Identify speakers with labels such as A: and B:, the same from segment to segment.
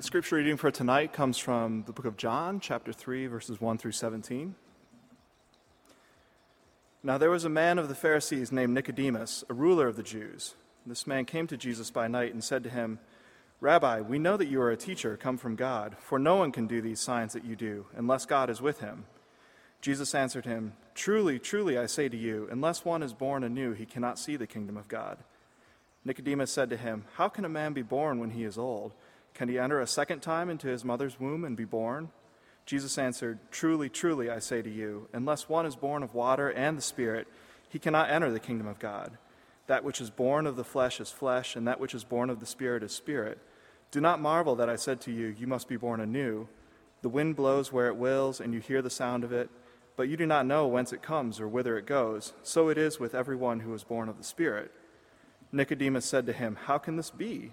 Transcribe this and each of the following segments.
A: The scripture reading for tonight comes from the book of John, chapter 3, verses 1 through 17. Now there was a man of the Pharisees named Nicodemus, a ruler of the Jews. This man came to Jesus by night and said to him, Rabbi, we know that you are a teacher come from God, for no one can do these signs that you do unless God is with him. Jesus answered him, Truly, truly, I say to you, unless one is born anew, he cannot see the kingdom of God. Nicodemus said to him, How can a man be born when he is old? Can he enter a second time into his mother's womb and be born? Jesus answered, Truly, truly, I say to you, unless one is born of water and the Spirit, he cannot enter the kingdom of God. That which is born of the flesh is flesh, and that which is born of the Spirit is spirit. Do not marvel that I said to you, You must be born anew. The wind blows where it wills, and you hear the sound of it, but you do not know whence it comes or whither it goes. So it is with everyone who is born of the Spirit. Nicodemus said to him, How can this be?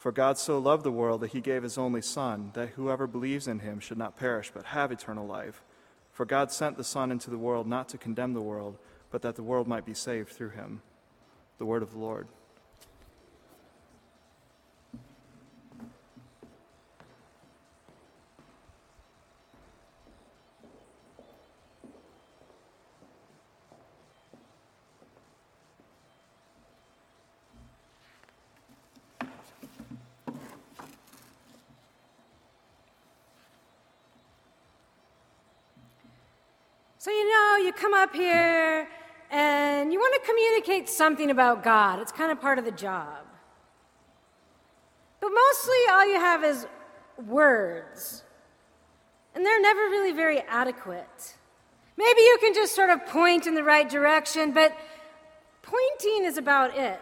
A: For God so loved the world that he gave his only Son, that whoever believes in him should not perish, but have eternal life. For God sent the Son into the world not to condemn the world, but that the world might be saved through him. The word of the Lord.
B: Come up here and you want to communicate something about God. It's kind of part of the job. But mostly all you have is words. And they're never really very adequate. Maybe you can just sort of point in the right direction, but pointing is about it.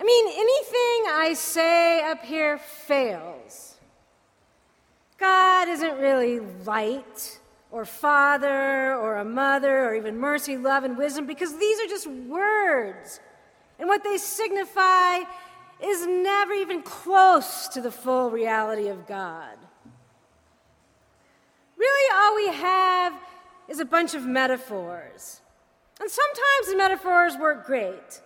B: I mean, anything I say up here fails. God isn't really light or father or a mother or even mercy, love, and wisdom because these are just words. And what they signify is never even close to the full reality of God. Really, all we have is a bunch of metaphors. And sometimes the metaphors work great.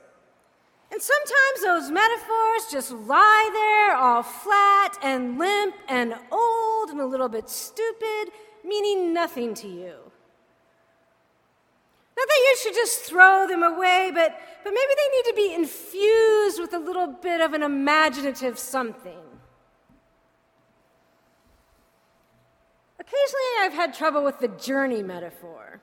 B: And sometimes those metaphors just lie there all flat and limp and old and a little bit stupid meaning nothing to you. Not that you should just throw them away, but, but maybe they need to be infused with a little bit of an imaginative something. Occasionally, I've had trouble with the journey metaphor.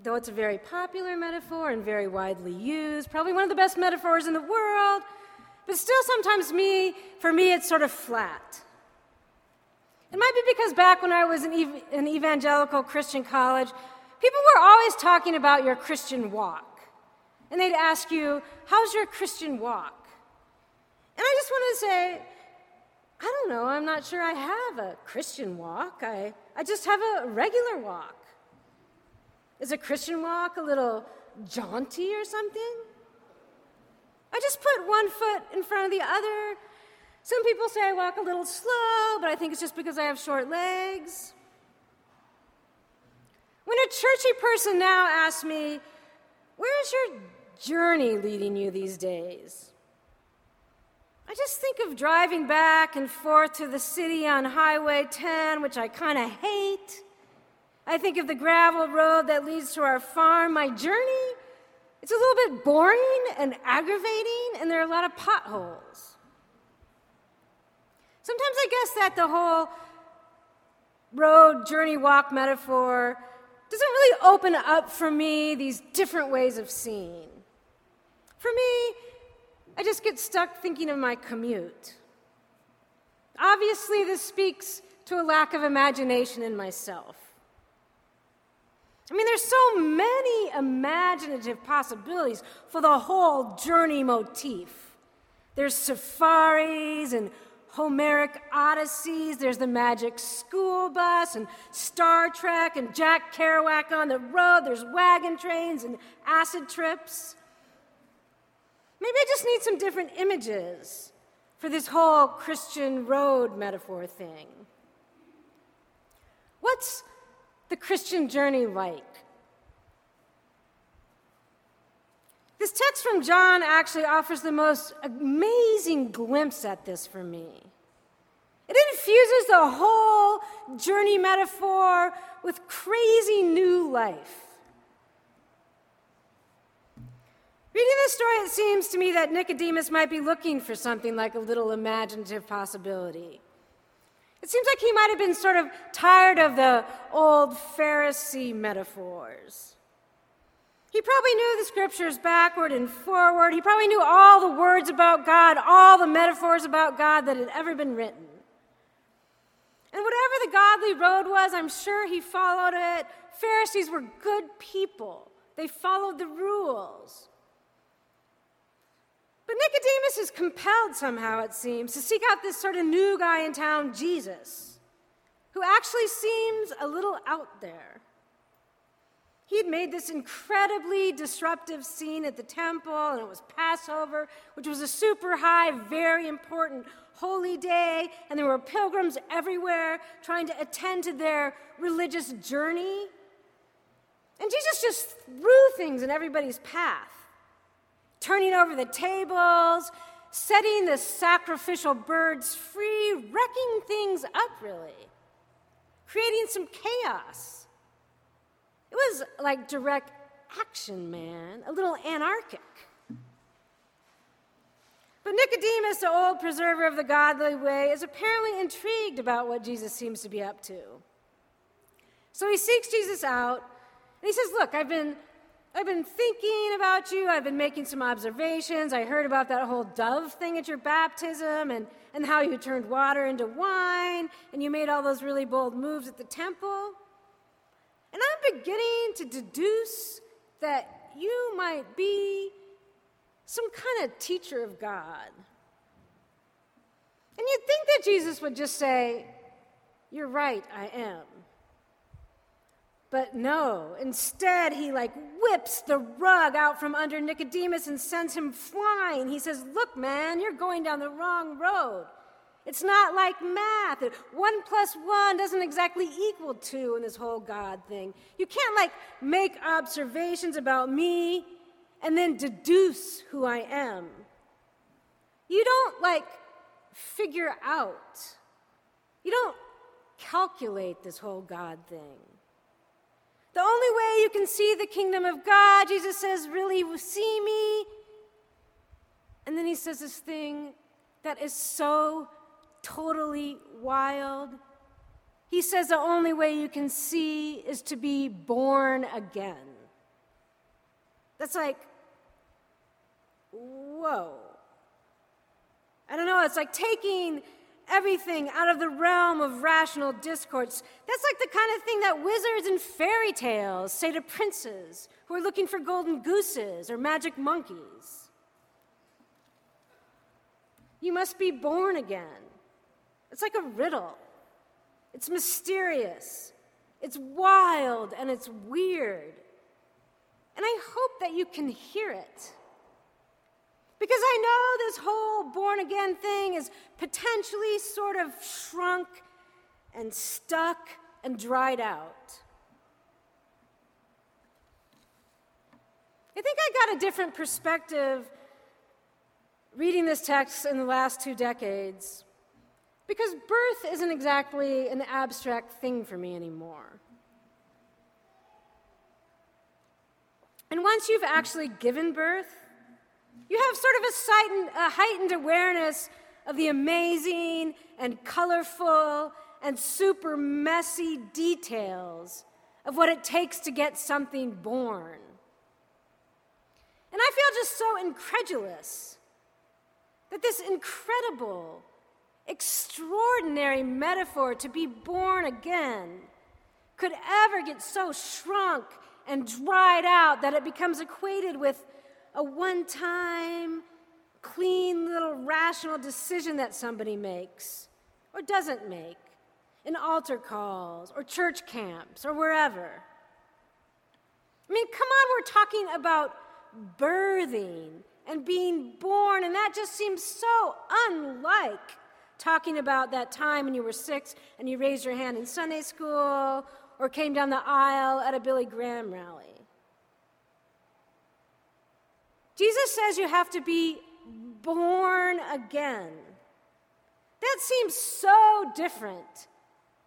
B: Though it's a very popular metaphor and very widely used, probably one of the best metaphors in the world, but still sometimes me, for me, it's sort of flat. It might be because back when I was in ev- an evangelical Christian college, people were always talking about your Christian walk. And they'd ask you, How's your Christian walk? And I just wanted to say, I don't know, I'm not sure I have a Christian walk. I, I just have a regular walk. Is a Christian walk a little jaunty or something? I just put one foot in front of the other some people say I walk a little slow, but I think it's just because I have short legs. When a churchy person now asks me, Where's your journey leading you these days? I just think of driving back and forth to the city on Highway 10, which I kind of hate. I think of the gravel road that leads to our farm. My journey, it's a little bit boring and aggravating, and there are a lot of potholes. Sometimes I guess that the whole road, journey, walk metaphor doesn't really open up for me these different ways of seeing. For me, I just get stuck thinking of my commute. Obviously, this speaks to a lack of imagination in myself. I mean, there's so many imaginative possibilities for the whole journey motif. There's safaris and Homeric odysseys, there's the magic school bus, and Star Trek, and Jack Kerouac on the road, there's wagon trains and acid trips. Maybe I just need some different images for this whole Christian road metaphor thing. What's the Christian journey like? This text from John actually offers the most amazing glimpse at this for me. It infuses the whole journey metaphor with crazy new life. Reading this story, it seems to me that Nicodemus might be looking for something like a little imaginative possibility. It seems like he might have been sort of tired of the old Pharisee metaphors. He probably knew the scriptures backward and forward. He probably knew all the words about God, all the metaphors about God that had ever been written. And whatever the godly road was, I'm sure he followed it. Pharisees were good people, they followed the rules. But Nicodemus is compelled somehow, it seems, to seek out this sort of new guy in town, Jesus, who actually seems a little out there. He had made this incredibly disruptive scene at the temple, and it was Passover, which was a super high, very important holy day, and there were pilgrims everywhere trying to attend to their religious journey. And Jesus just threw things in everybody's path, turning over the tables, setting the sacrificial birds free, wrecking things up, really, creating some chaos. It was like direct action, man, a little anarchic. But Nicodemus, the old preserver of the godly way, is apparently intrigued about what Jesus seems to be up to. So he seeks Jesus out, and he says, Look, I've been, I've been thinking about you, I've been making some observations. I heard about that whole dove thing at your baptism, and, and how you turned water into wine, and you made all those really bold moves at the temple. And I'm beginning to deduce that you might be some kind of teacher of God. And you'd think that Jesus would just say, You're right, I am. But no, instead, he like whips the rug out from under Nicodemus and sends him flying. He says, Look, man, you're going down the wrong road. It's not like math. One plus one doesn't exactly equal two in this whole God thing. You can't like make observations about me and then deduce who I am. You don't like figure out. You don't calculate this whole God thing. The only way you can see the kingdom of God, Jesus says, really see me. And then he says this thing that is so totally wild. He says the only way you can see is to be born again. That's like, whoa. I don't know, it's like taking everything out of the realm of rational discourse. That's like the kind of thing that wizards and fairy tales say to princes who are looking for golden gooses or magic monkeys. You must be born again. It's like a riddle. It's mysterious, it's wild, and it's weird. And I hope that you can hear it. Because I know this whole born again thing is potentially sort of shrunk and stuck and dried out. I think I got a different perspective reading this text in the last two decades. Because birth isn't exactly an abstract thing for me anymore. And once you've actually given birth, you have sort of a, heightened awareness of the amazing and colorful and super messy details of what it takes to get something born. And I feel just so incredulous that this incredible, extraordinary metaphor to be born again could ever get so shrunk and dried out that it becomes equated with a one time clean little rational decision that somebody makes or doesn't make in altar calls or church camps or wherever. I mean, come on, we're talking about birthing and being born, and that just seems so unlike talking about that time when you were six and you raised your hand in Sunday school or came down the aisle at a Billy Graham rally. Jesus says you have to be born again. That seems so different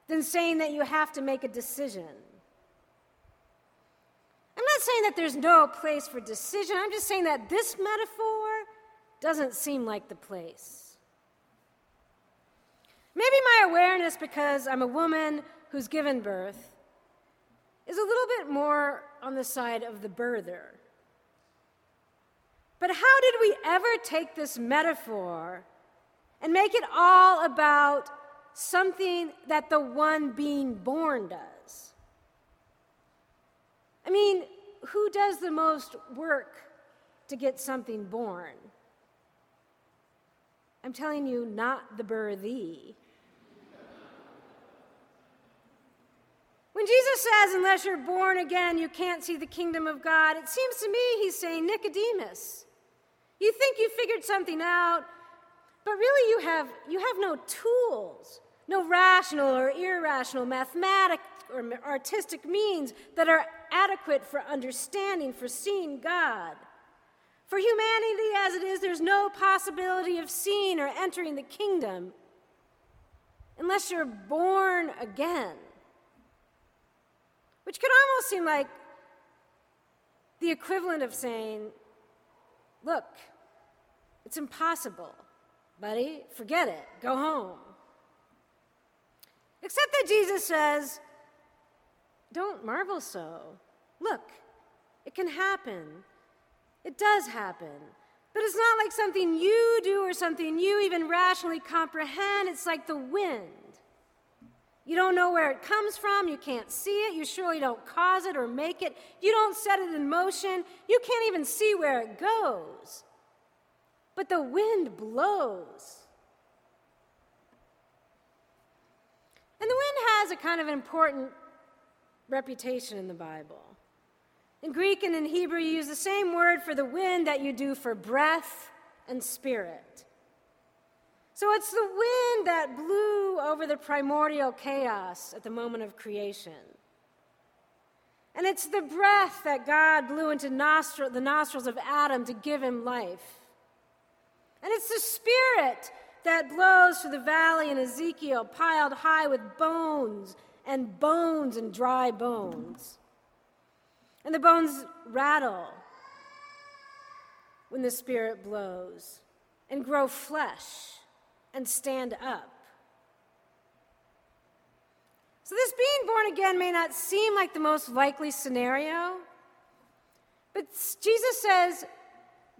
B: than saying that you have to make a decision. I'm not saying that there's no place for decision. I'm just saying that this metaphor doesn't seem like the place. Maybe my awareness, because I'm a woman who's given birth, is a little bit more on the side of the birther. But how did we ever take this metaphor and make it all about something that the one being born does? I mean, who does the most work to get something born? I'm telling you, not the birthee. When Jesus says, unless you're born again, you can't see the kingdom of God, it seems to me he's saying, Nicodemus, you think you figured something out, but really you have, you have no tools, no rational or irrational, mathematic or artistic means that are adequate for understanding, for seeing God. For humanity as it is, there's no possibility of seeing or entering the kingdom unless you're born again. Which could almost seem like the equivalent of saying, Look, it's impossible, buddy. Forget it. Go home. Except that Jesus says, Don't marvel so. Look, it can happen. It does happen. But it's not like something you do or something you even rationally comprehend. It's like the wind. You don't know where it comes from. You can't see it. You surely don't cause it or make it. You don't set it in motion. You can't even see where it goes. But the wind blows. And the wind has a kind of important reputation in the Bible. In Greek and in Hebrew, you use the same word for the wind that you do for breath and spirit. So it's the wind that blew over the primordial chaos at the moment of creation. And it's the breath that God blew into nostril, the nostrils of Adam to give him life. And it's the spirit that blows through the valley in Ezekiel, piled high with bones and bones and dry bones. And the bones rattle when the spirit blows and grow flesh and stand up. So, this being born again may not seem like the most likely scenario, but Jesus says,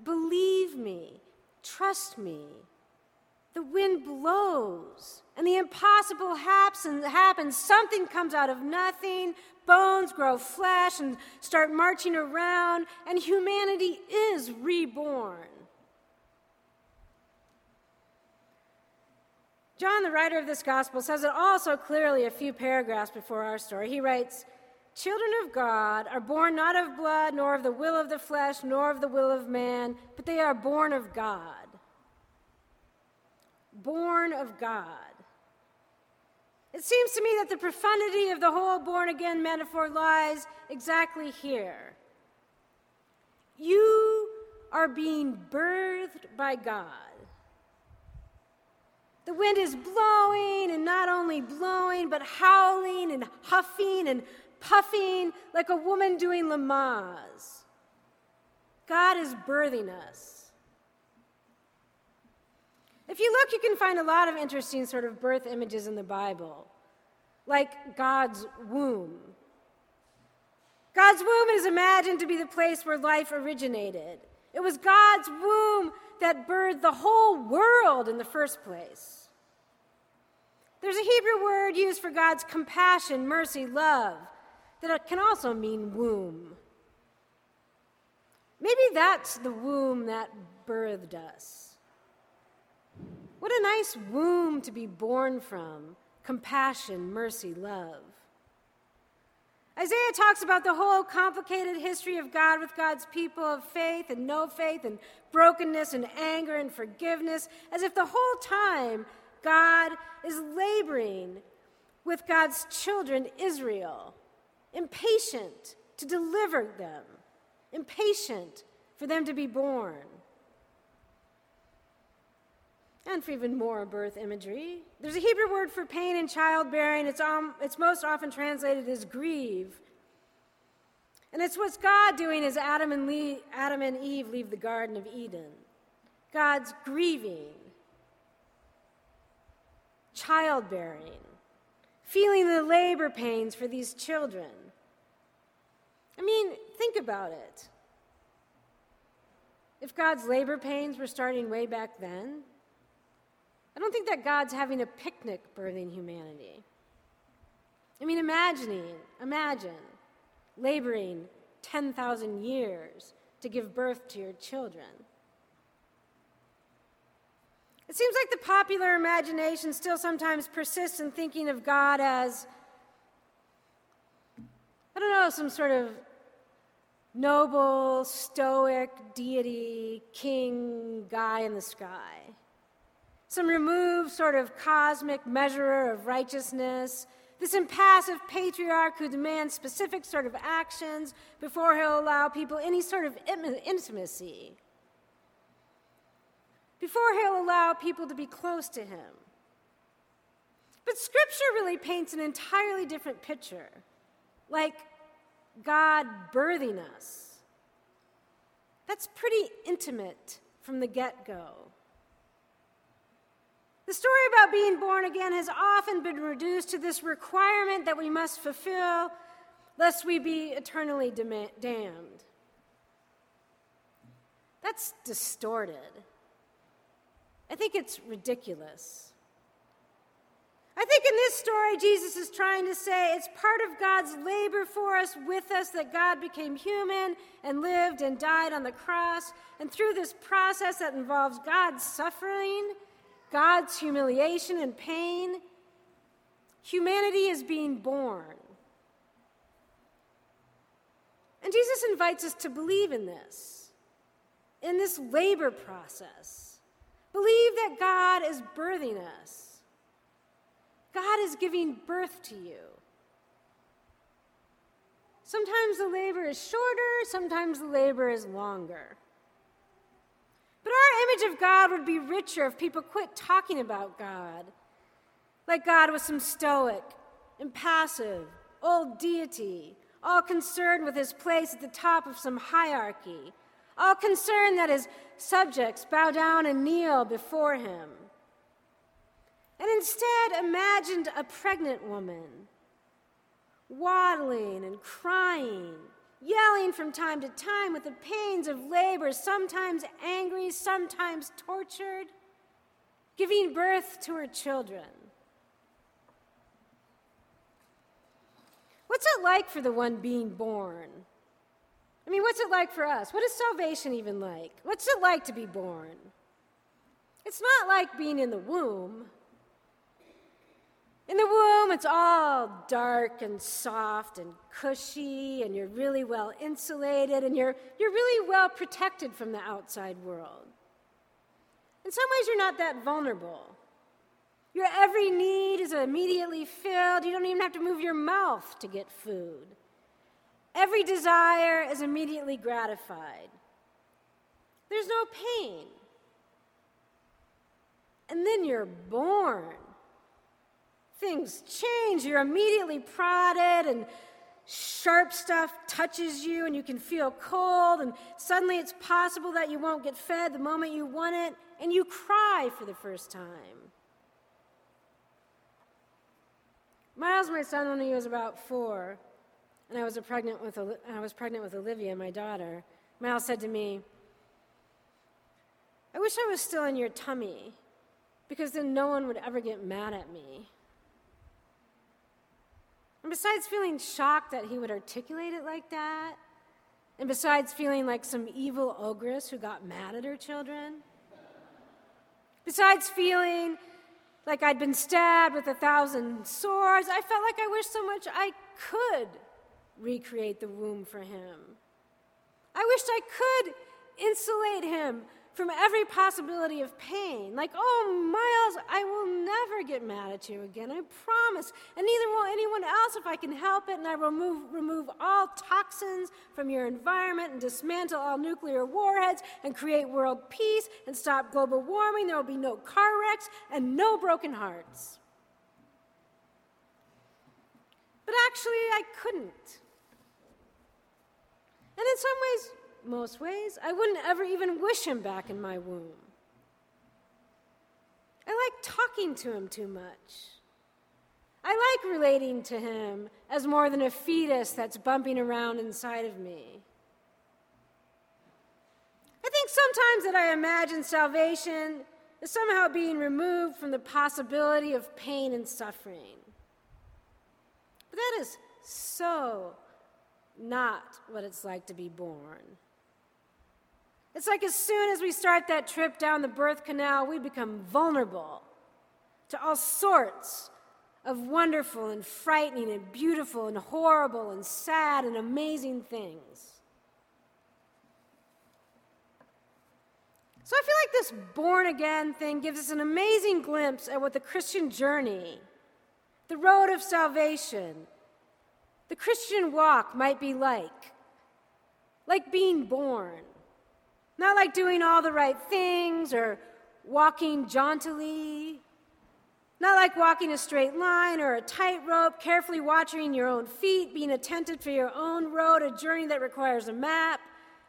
B: Believe me, trust me. The wind blows, and the impossible happens. Something comes out of nothing, bones grow flesh and start marching around, and humanity is reborn. John, the writer of this gospel, says it also clearly a few paragraphs before our story. He writes, Children of God are born not of blood, nor of the will of the flesh, nor of the will of man, but they are born of God. Born of God. It seems to me that the profundity of the whole born again metaphor lies exactly here. You are being birthed by God. The wind is blowing, and not only blowing, but howling and huffing and puffing like a woman doing Lamaze. God is birthing us. If you look, you can find a lot of interesting sort of birth images in the Bible, like God's womb. God's womb is imagined to be the place where life originated. It was God's womb that birthed the whole world in the first place. There's a Hebrew word used for God's compassion, mercy, love, that can also mean womb. Maybe that's the womb that birthed us. What a nice womb to be born from compassion, mercy, love. Isaiah talks about the whole complicated history of God with God's people of faith and no faith and brokenness and anger and forgiveness, as if the whole time God is laboring with God's children, Israel, impatient to deliver them, impatient for them to be born. And for even more birth imagery, there's a Hebrew word for pain in childbearing. It's, um, it's most often translated as grieve. And it's what's God doing as Adam and, Le- Adam and Eve leave the Garden of Eden. God's grieving, childbearing, feeling the labor pains for these children. I mean, think about it. If God's labor pains were starting way back then, I don't think that God's having a picnic birthing humanity. I mean, imagining, imagine laboring 10,000 years to give birth to your children. It seems like the popular imagination still sometimes persists in thinking of God as, I don't know, some sort of noble, stoic deity, king guy in the sky. Some removed, sort of cosmic measurer of righteousness. This impassive patriarch who demands specific sort of actions before he'll allow people any sort of intimacy. Before he'll allow people to be close to him. But Scripture really paints an entirely different picture. Like God birthing us. That's pretty intimate from the get go. The story about being born again has often been reduced to this requirement that we must fulfill lest we be eternally damned. That's distorted. I think it's ridiculous. I think in this story, Jesus is trying to say it's part of God's labor for us, with us, that God became human and lived and died on the cross. And through this process that involves God's suffering, God's humiliation and pain, humanity is being born. And Jesus invites us to believe in this, in this labor process. Believe that God is birthing us God is giving birth to you. Sometimes the labor is shorter, sometimes the labor is longer. But our image of God would be richer if people quit talking about God. Like God was some stoic, impassive, old deity, all concerned with his place at the top of some hierarchy, all concerned that his subjects bow down and kneel before him. And instead imagined a pregnant woman waddling and crying, yelling from time to time with the pains of labor, sometimes angry, sometimes tortured, giving birth to her children. What's it like for the one being born? I mean, what's it like for us? What is salvation even like? What's it like to be born? It's not like being in the womb. In the womb, it's all dark and soft and cushy, and you're really well insulated, and you're, you're really well protected from the outside world. In some ways, you're not that vulnerable. Your every need is immediately filled. You don't even have to move your mouth to get food. Every desire is immediately gratified. There's no pain. And then you're born things change. You're immediately prodded, and sharp stuff touches you, and you can feel cold, and suddenly it's possible that you won't get fed the moment you want it, and you cry for the first time. Miles, my son, when he was about four, and I was pregnant with I was pregnant with Olivia, my daughter. Miles said to me, "I wish I was still in your tummy, because then no one would ever get mad at me." And besides feeling shocked that he would articulate it like that, And besides feeling like some evil ogress who got mad at her children, besides feeling like I'd been stabbed with a thousand swords, I felt like I wished so much I could recreate the womb for him. I wished I could insulate him from every possibility of pain. Like, oh, Miles, I will never get mad at you again, I promise. And neither will anyone else if I can help it. And I will remove, remove all toxins from your environment and dismantle all nuclear warheads and create world peace and stop global warming. There will be no car wrecks and no broken hearts. But actually, I couldn't. And in some ways, most ways, I wouldn't ever even wish him back in my womb. I like talking to him too much. I like relating to him as more than a fetus that's bumping around inside of me. I think sometimes that I imagine salvation as somehow being removed from the possibility of pain and suffering. But that is so not what it's like to be born. It's like as soon as we start that trip down the birth canal, we become vulnerable to all sorts of wonderful and frightening and beautiful and horrible and sad and amazing things. So I feel like this born again thing gives us an amazing glimpse at what the Christian journey, the road of salvation, the Christian walk might be like. Like being born. Not like doing all the right things or walking jauntily. Not like walking a straight line or a tightrope, carefully watching your own feet, being attentive to your own road, a journey that requires a map,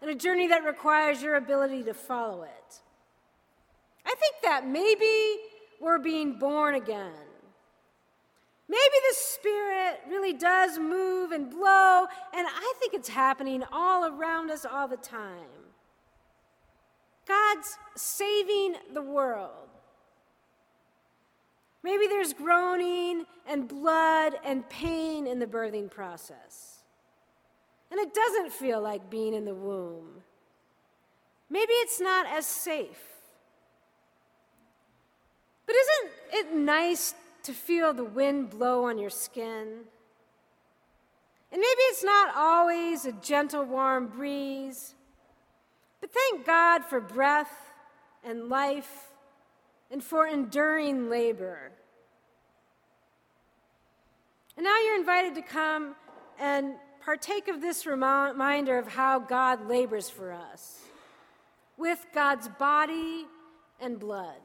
B: and a journey that requires your ability to follow it. I think that maybe we're being born again. Maybe the Spirit really does move and blow, and I think it's happening all around us all the time. God's saving the world. Maybe there's groaning and blood and pain in the birthing process. And it doesn't feel like being in the womb. Maybe it's not as safe. But isn't it nice to feel the wind blow on your skin? And maybe it's not always a gentle, warm breeze. But thank God for breath and life and for enduring labor. And now you're invited to come and partake of this reminder of how God labors for us with God's body and blood.